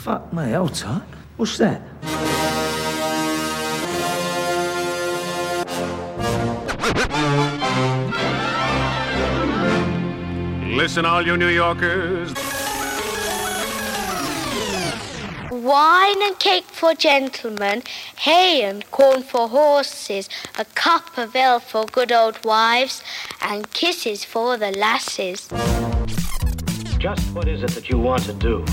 Fuck me, hold tight. What's that? Listen, all you New Yorkers. Wine and cake for gentlemen, hay and corn for horses, a cup of ale for good old wives, and kisses for the lasses. Just what is it that you want to do?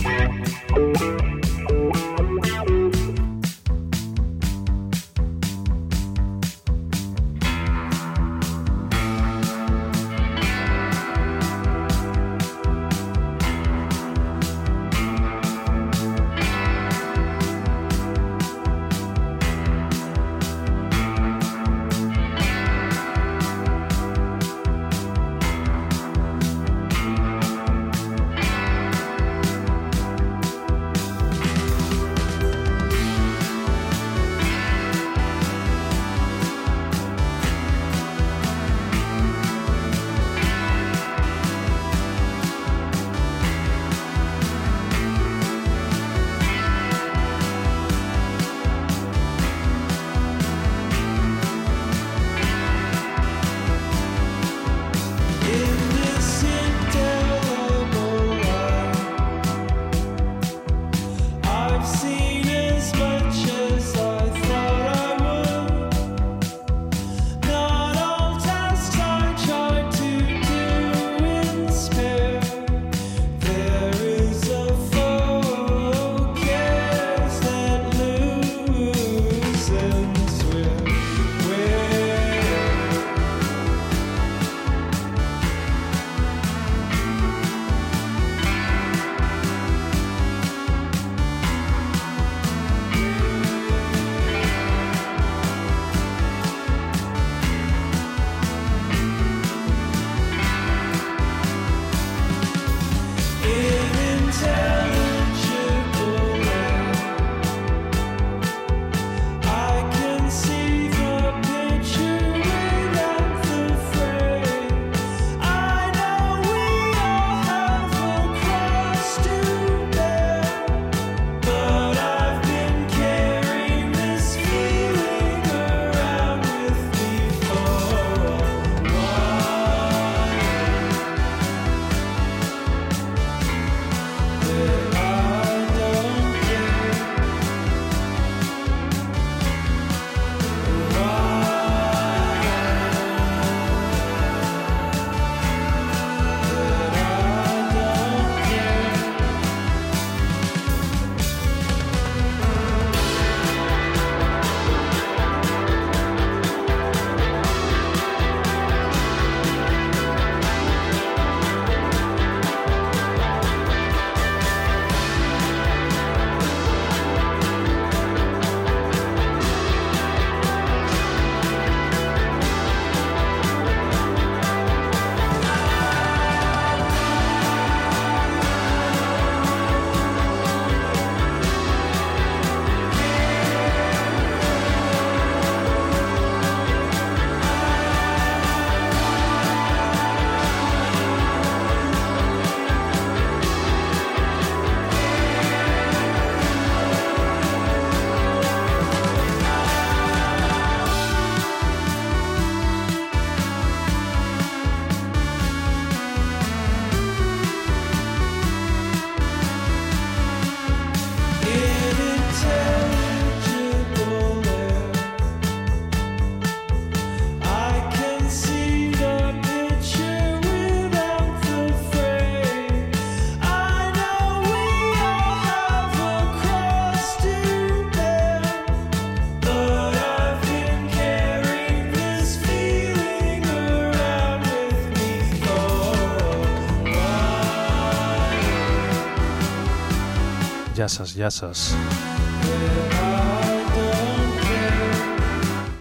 Γεια σας, γεια σας.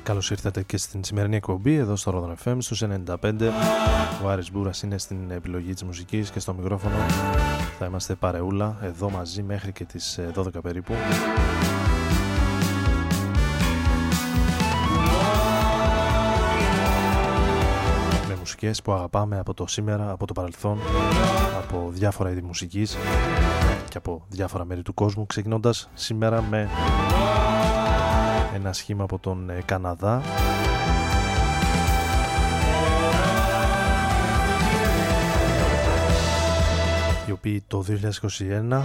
Καλώς ήρθατε και στην σημερινή εκπομπή εδώ στο Rodon FM στους 95. Ο Άρης Μπούρας είναι στην επιλογή της μουσικής και στο μικρόφωνο. Θα είμαστε παρεούλα εδώ μαζί μέχρι και τις 12 ε, περίπου. μουσικές που αγαπάμε από το σήμερα, από το παρελθόν, από διάφορα είδη μουσικής και από διάφορα μέρη του κόσμου, ξεκινώντας σήμερα με ένα σχήμα από τον ε, Καναδά. Οι οποίοι το 2021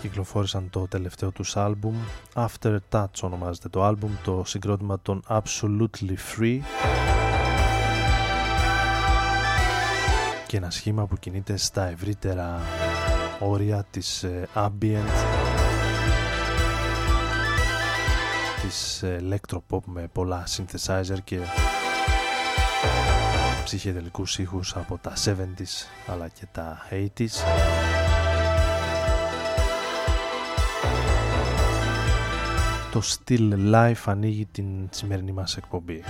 κυκλοφόρησαν το τελευταίο τους άλμπουμ. After Touch ονομάζεται το άλμπουμ το συγκρότημα των Absolutely Free. Και ένα σχήμα που κινείται στα ευρύτερα όρια της ε, ambient της ε, electropop με πολλά synthesizer και ψυχεδελικούς ήχους από τα 70s αλλά και τα 80s το Still Life ανοίγει την σημερινή μας εκπομπή.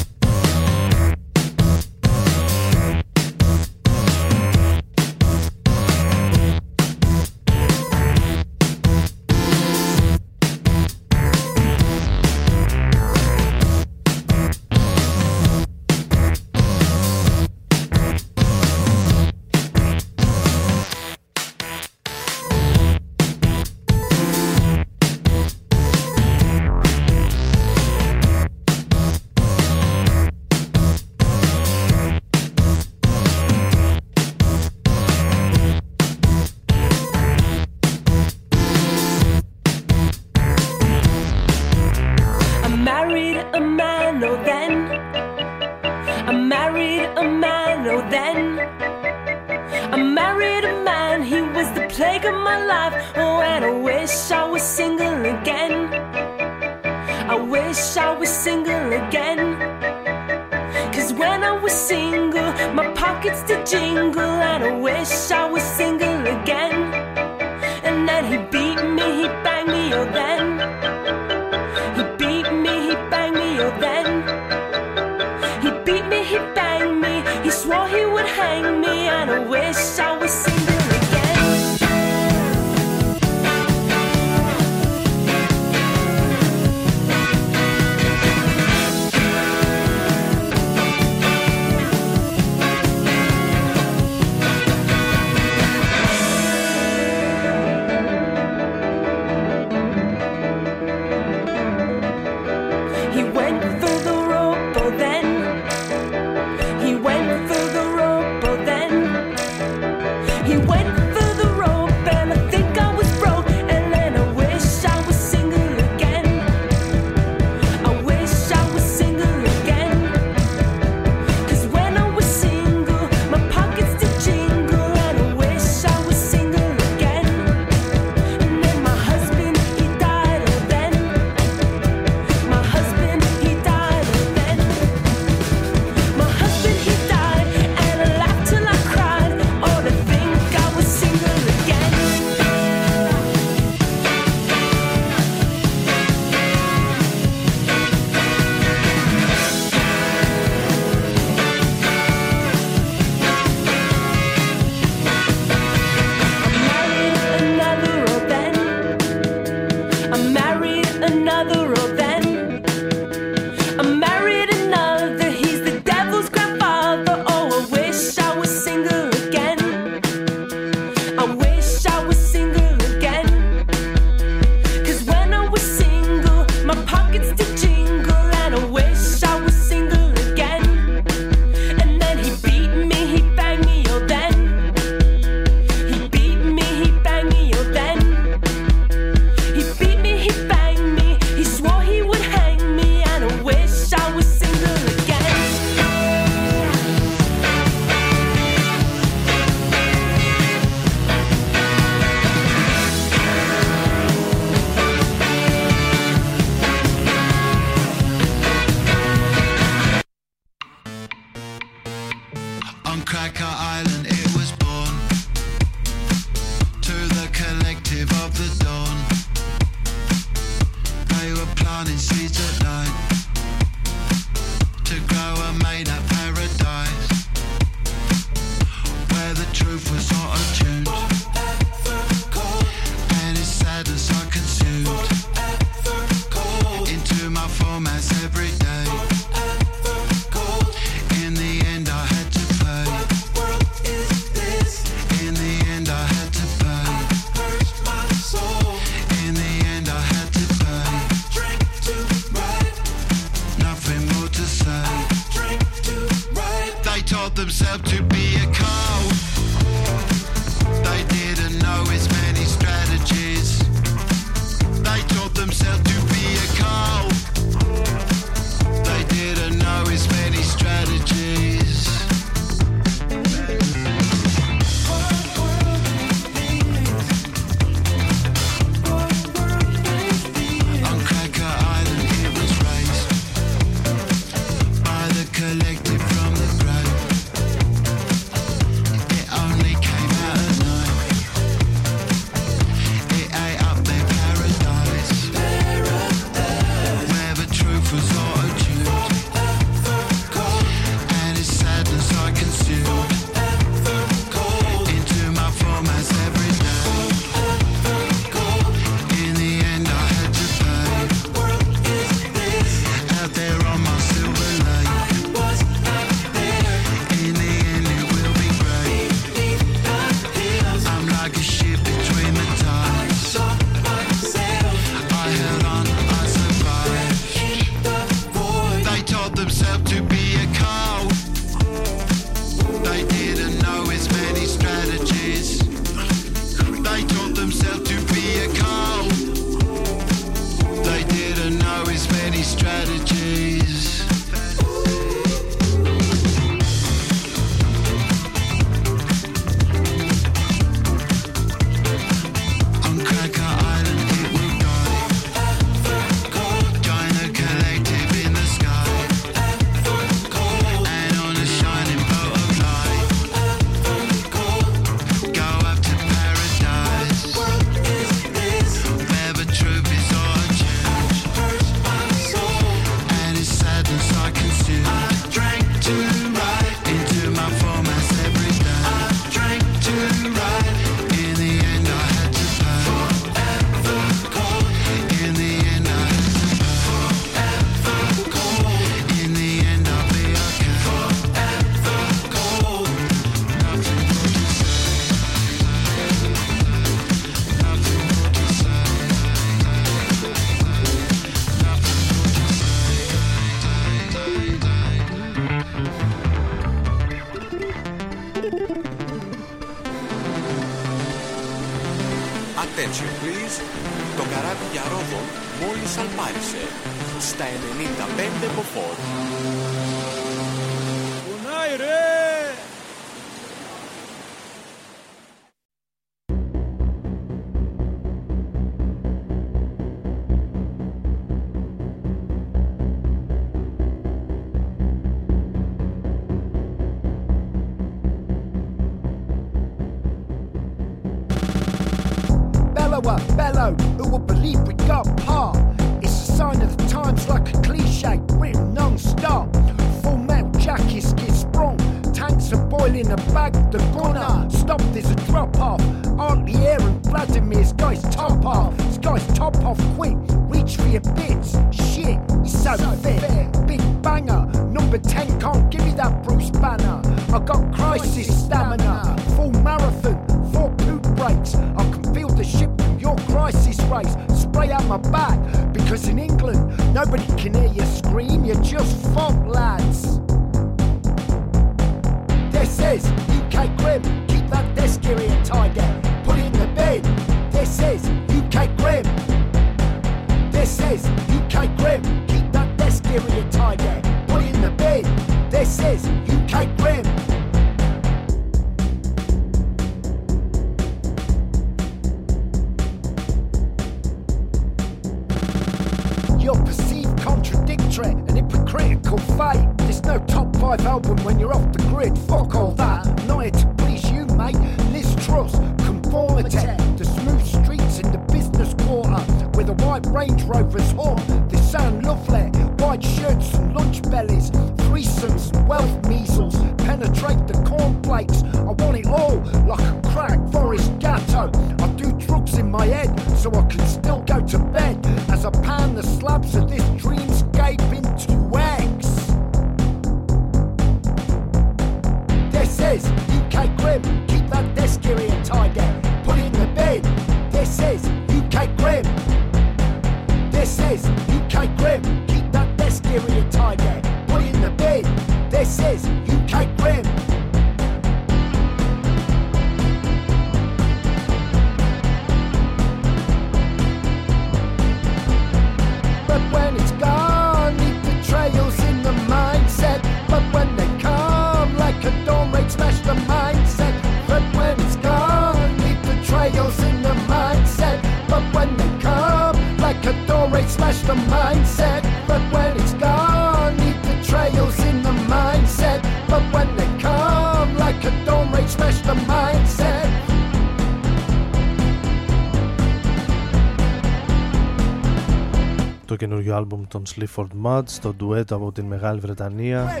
Το καινούργιο άλμπουμ των Slifford Mudds, το ντουέτο από την Μεγάλη Βρετανία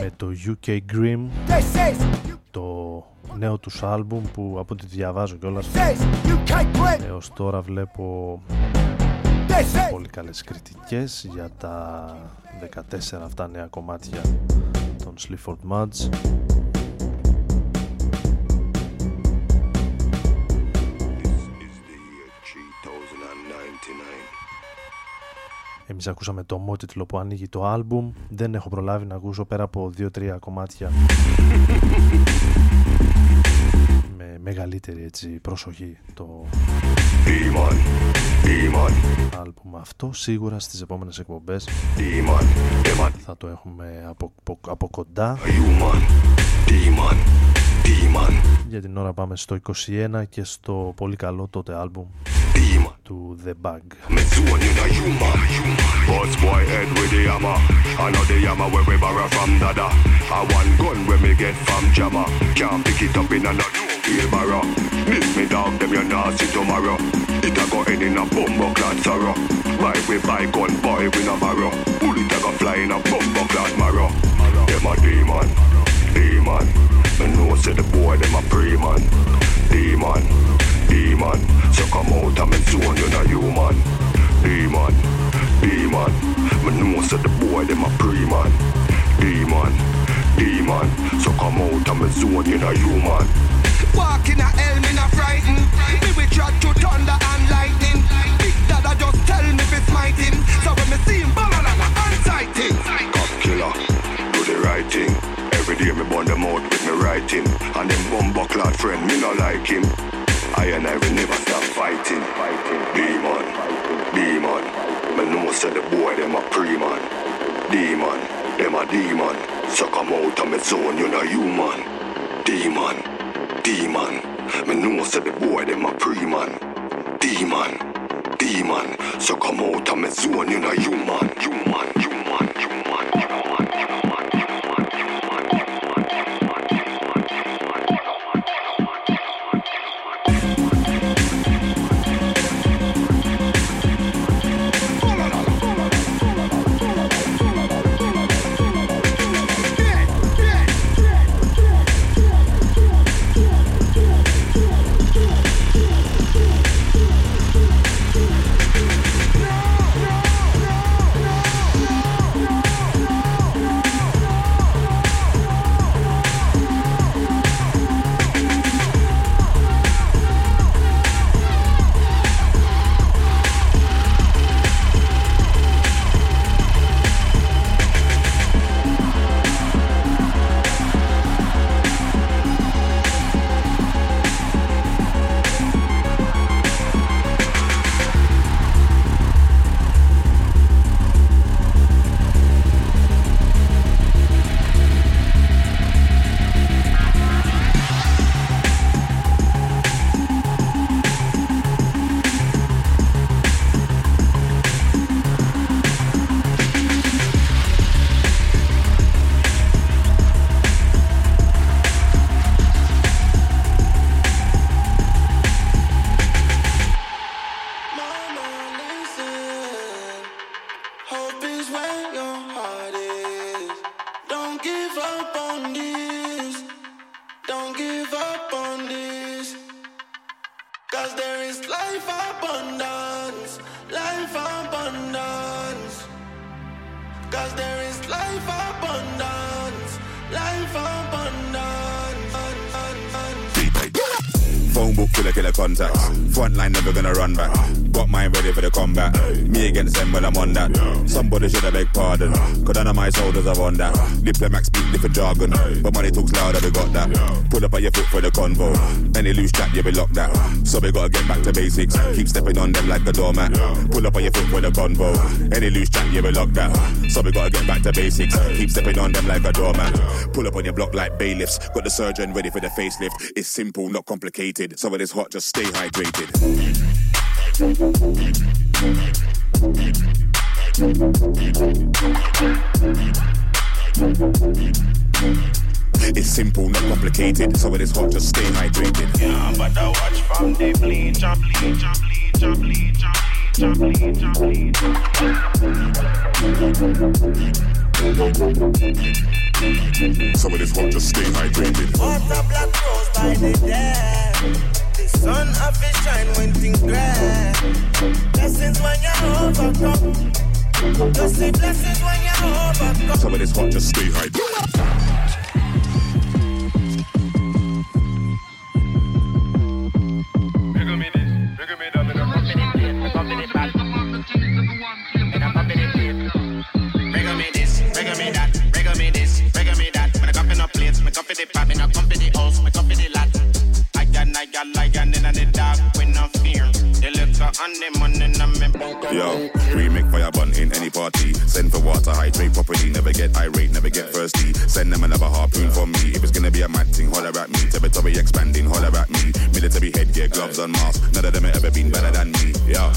με το UK Grim, το νέο τους άλμπουμ που από ό,τι διαβάζω κιόλας έως τώρα βλέπω πολύ καλές κριτικές για τα 14 αυτά νέα κομμάτια των Slifford Mudds Εμείς ακούσαμε το μότιτλο που ανοίγει το άλμπουμ Δεν έχω προλάβει να ακούσω πέρα από 2-3 κομμάτια Με μεγαλύτερη έτσι προσοχή το Demon, Demon. άλμπουμ αυτό Σίγουρα στις επόμενες εκπομπές Demon, Demon. Θα το έχουμε από, από, από κοντά Human, Demon, Demon. Για την ώρα πάμε στο 21 και στο πολύ καλό τότε άλμπουμ steam to the bag. Me soon you the human. Boss boy head with the hammer. I know the hammer where we borrow from Dada. I want gun where me get from Jama. Can't pick it up in another wheelbarrow. Miss me dog, them you not see tomorrow. It a go end in a bumbo clad sorrow. Buy we buy gun boy with a marrow. Bullet a go fly in a bumbo clad marrow. Them a demon demon. Me know say the boy them a pre man. Demon, demon. So come out and me zone you no human. Demon, demon. Me know say the boy them a pre man. Demon, demon. So come out and me zone you no human. Walking a hell, me not frightened. Me we try to thunder and lightning. Big Dada just tell me fi smite him. So when me see him, ball on a unsighting. Cop killer, do the right thing. Every day me burn them out with me writing. And them bumbo clad friend, me no like him. I and I will never stop fighting. Demon, demon. Me know say the boy them a pre-man. Demon, them a demon. So come out of me zone, you know human. Demon, demon. Me know say the boy them a pre-man. Demon, demon. So come out of me zone, you know human, human, human, Front line never gonna run back. Got mine ready for the combat. Me against them when I'm on that. Somebody should have beg pardon. Cause none of my soldiers are on that. Diplomats speak different jargon. But money talks louder, we got that. Pull up on your foot for the convo. Any loose chat, yeah, be locked that. So we gotta get back to basics. Keep stepping on them like a doormat. Pull up on your foot for the convo. Any loose chat, yeah, be locked that. So we gotta get back to basics. Keep stepping on them like a doormat. Pull up on your block like bailiffs. Got the surgeon ready for the facelift. It's simple, not complicated. So when it's hot, just stay hydrated. It's simple, not complicated. So when it's hot, just stay hydrated. Yeah, but I watch from the bleach, bleach, bleach, bleach, bleach. Some of this hot, just stay hydrated. Water black rose by the dam. The sun up is shine when things grand. Blessings when you overcome. Just say blessings when you're overcome. Some of this hot, just stay hydrated. Party. Send for water, hydrate properly. Never get irate, never get thirsty. Send them another harpoon for me. If it's gonna be a mad thing, holler at me. Territory expanding, holler at me. Military headgear, gloves and mask. None of them have ever been better than me. Yeah,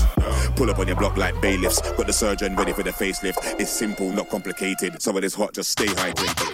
pull up on your block like bailiffs. Got the surgeon ready for the facelift. It's simple, not complicated. So of this hot, just stay hydrated.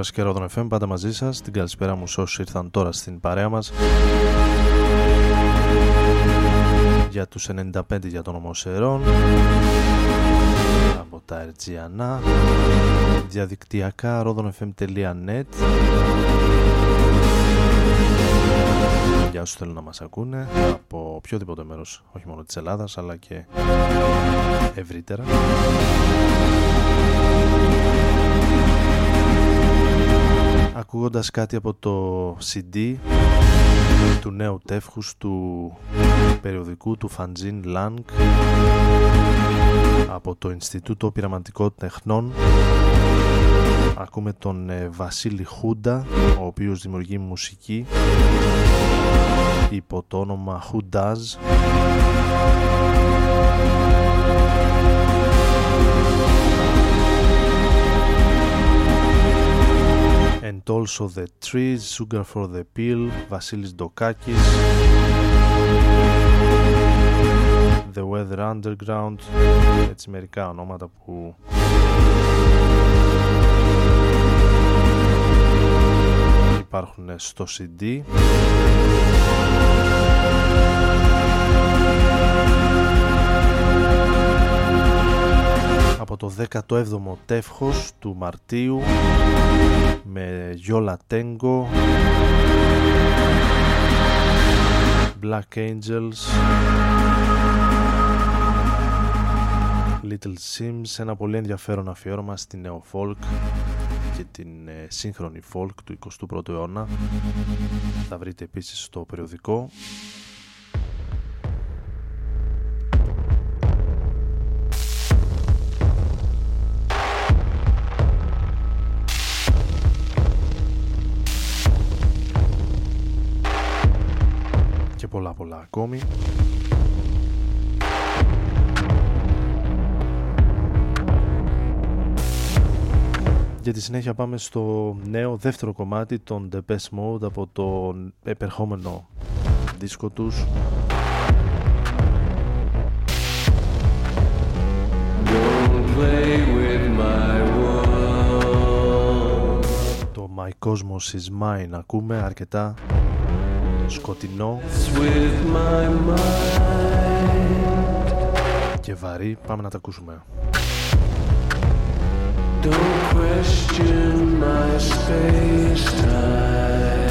Άρης Μπουράς και Ρόδον FM πάντα μαζί σας. Την καλησπέρα μου σε όσους ήρθαν τώρα στην παρέα μας. Για τους 95 για τον Ομοσερών Από τα Ερτζιανά Διαδικτυακά rodonfm.net Για όσους θέλουν να μας ακούνε Από οποιοδήποτε μέρος Όχι μόνο της Ελλάδας αλλά και ευρύτερα ακούγοντας κάτι από το CD του νέου τεύχους του περιοδικού του Φαντζίν Λάνγκ από το Ινστιτούτο Πειραματικών Τεχνών ακούμε τον ε, Βασίλη Χούντα ο οποίος δημιουργεί μουσική υπό το όνομα Who Does also the trees, sugar for the pill, Vasilis Dokakis, the weather underground, έτσι μερικά ονόματα που υπάρχουν στο CD. Από το 17ο τεύχος του Μαρτίου με Γιόλα Τέγκο Black Angels Little Sims ένα πολύ ενδιαφέρον αφιέρωμα στη νέο folk και την ε, σύγχρονη folk του 21ου αιώνα. Θα βρείτε επίσης στο περιοδικό πολλά πολλά ακόμη. Για τη συνέχεια πάμε στο νέο δεύτερο κομμάτι των The Best Mode από το επερχόμενο δίσκο τους. Το My Cosmos is Mine ακούμε αρκετά σκοτεινό και βαρύ. Πάμε να τα ακούσουμε. Don't question my space time.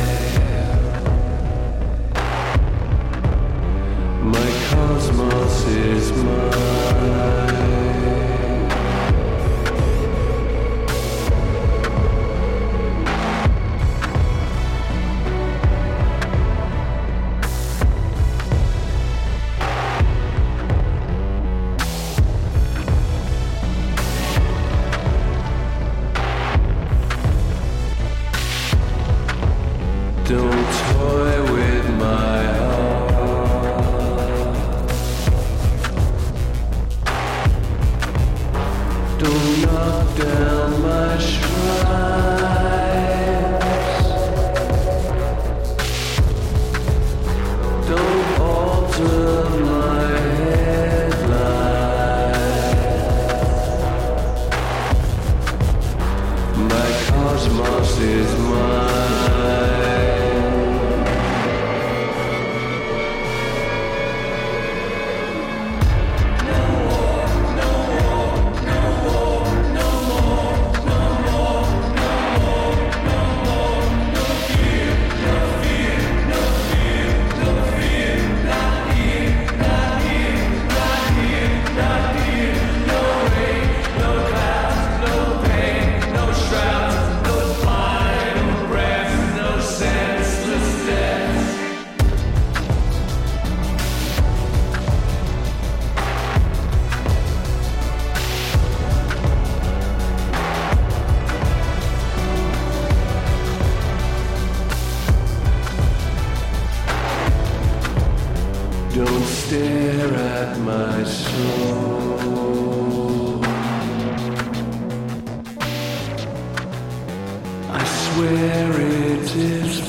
Don't stare at my soul. I swear it is.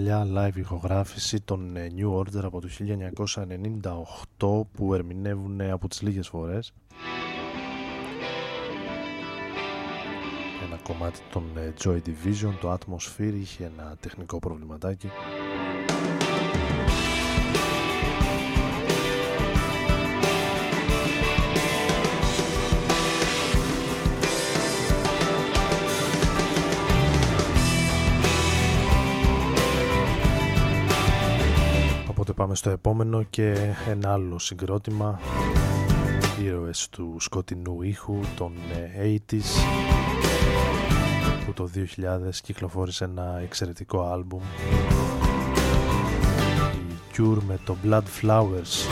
Παλιά live ηχογράφηση των ε, New Order από το 1998 που ερμηνεύουν από τις λίγες φορές. Ένα κομμάτι των ε, Joy Division, το Atmosphere είχε ένα τεχνικό προβληματάκι πάμε στο επόμενο και ένα άλλο συγκρότημα. Ήρωες του σκοτεινού ήχου των 80s ε, που το 2000 κυκλοφόρησε ένα εξαιρετικό άλμπουμ. Η Cure με το Blood Flowers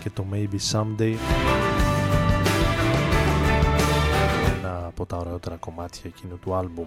και το Maybe Someday. Ένα από τα ωραιότερα κομμάτια εκείνου του άλμπουμ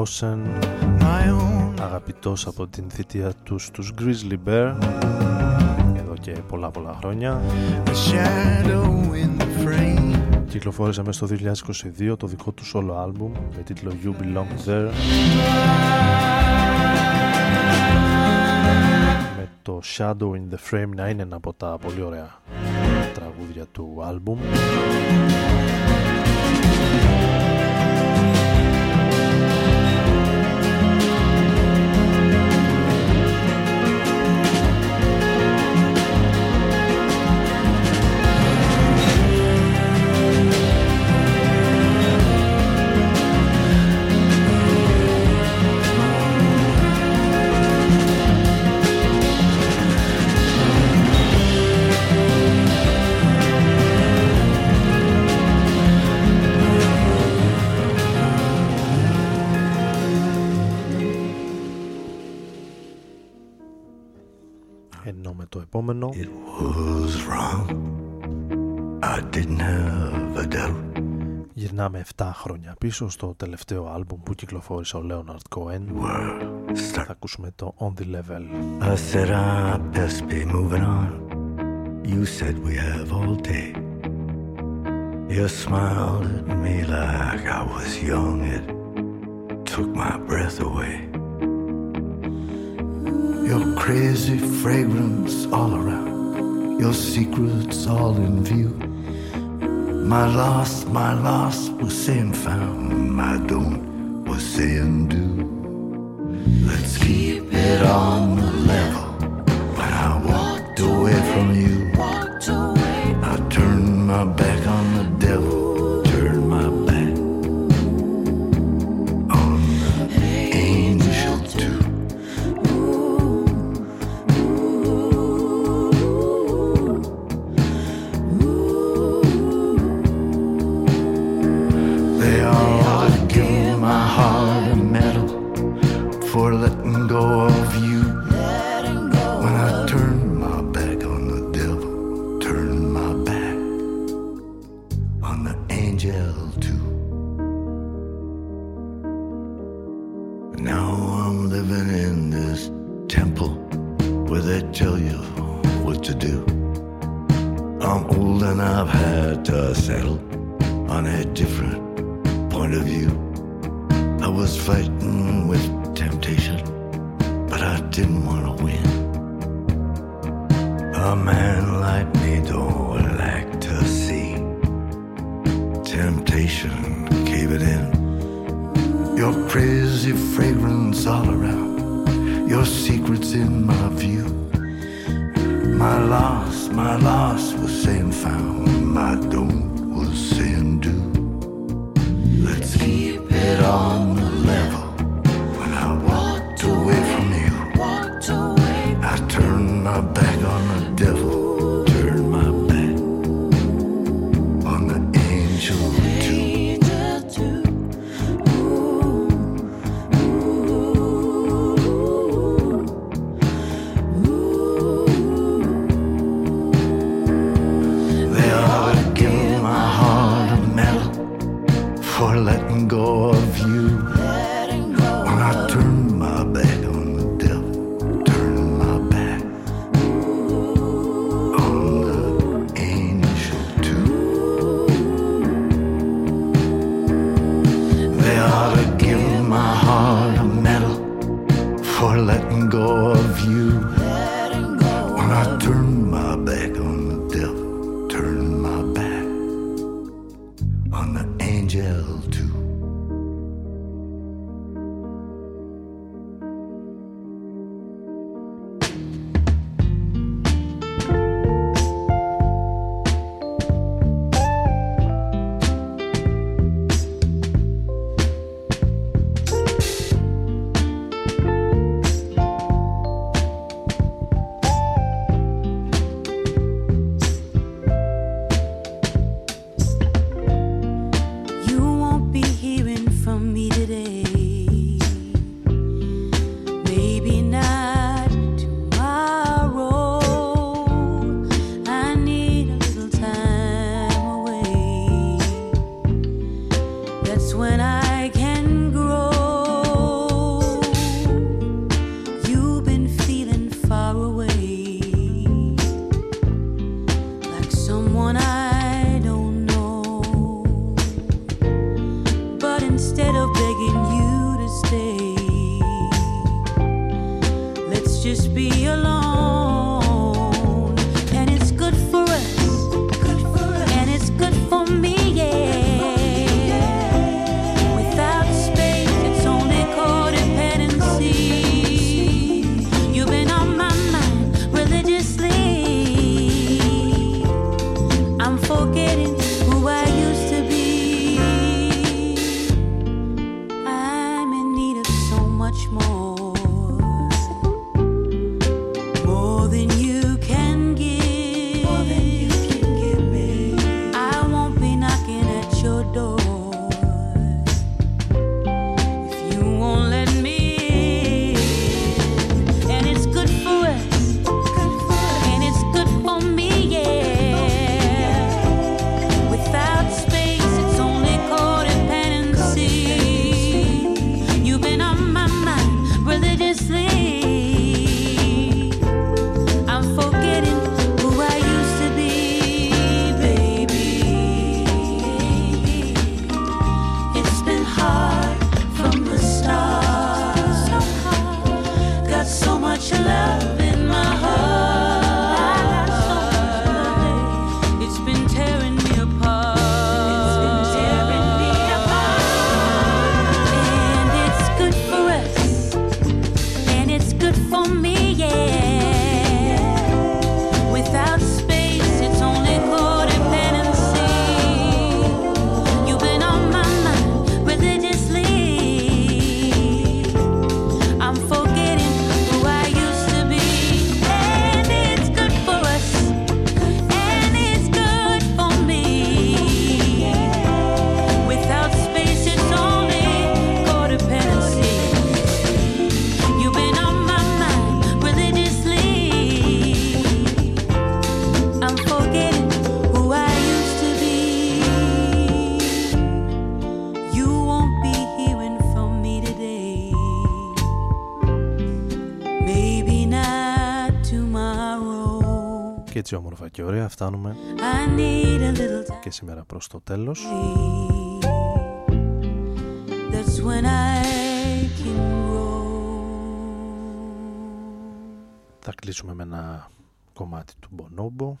Αγαπητό αγαπητός από την θητεία τους στους Grizzly Bear. Εδώ και πολλά πολλά χρόνια. Κυκλοφόρησε μέσα στο 2022 το δικό του solo album με τίτλο You Belong There. Με το Shadow in the Frame να είναι ένα από τα πολύ ωραία τραγούδια του άλμπουμ. Γυρνάμε 7 χρόνια πίσω στο τελευταίο άλμπουμ που κυκλοφόρησε ο Leonard Cohen. Θα ακούσουμε το On The Level. I said I best be moving on. You said we have all day. You smiled at me like I was young. It took my breath away. Your crazy fragrance all around. Your secrets all in view. My loss, my loss was saying found. My don't was saying do. Let's keep it on the level. When I walked away from you, I turned my back on old and I've had to settle on a different point of view. I was fighting with temptation, but I didn't want to win. A man like me don't like to see temptation cave it in. Your crazy fragrance all around, your secrets in my view. My loss, my loss was saying found, my don't was saying do. Let's keep it on και ωραία φτάνουμε και σήμερα προς το τέλος. Θα κλείσουμε με ένα κομμάτι του Μπονόμπο.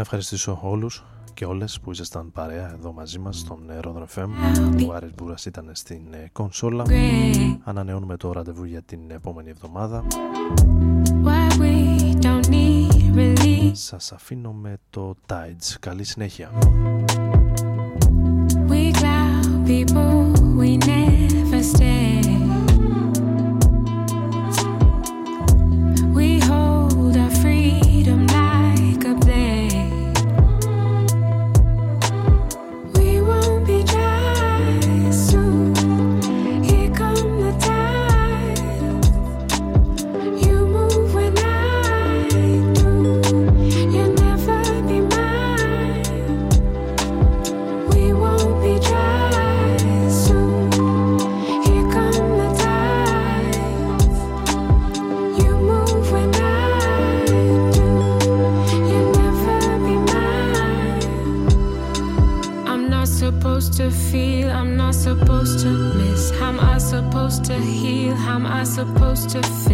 Να ευχαριστήσω όλους και όλες που ήσασταν παρέα εδώ μαζί μας στον Rodon FM. Ο Άρης Μπούρας ήταν στην ε, κονσόλα. Ανανεώνουμε το ραντεβού για την επόμενη εβδομάδα. Σας αφήνω με το Tides. Καλή συνέχεια. We people, we never stay. to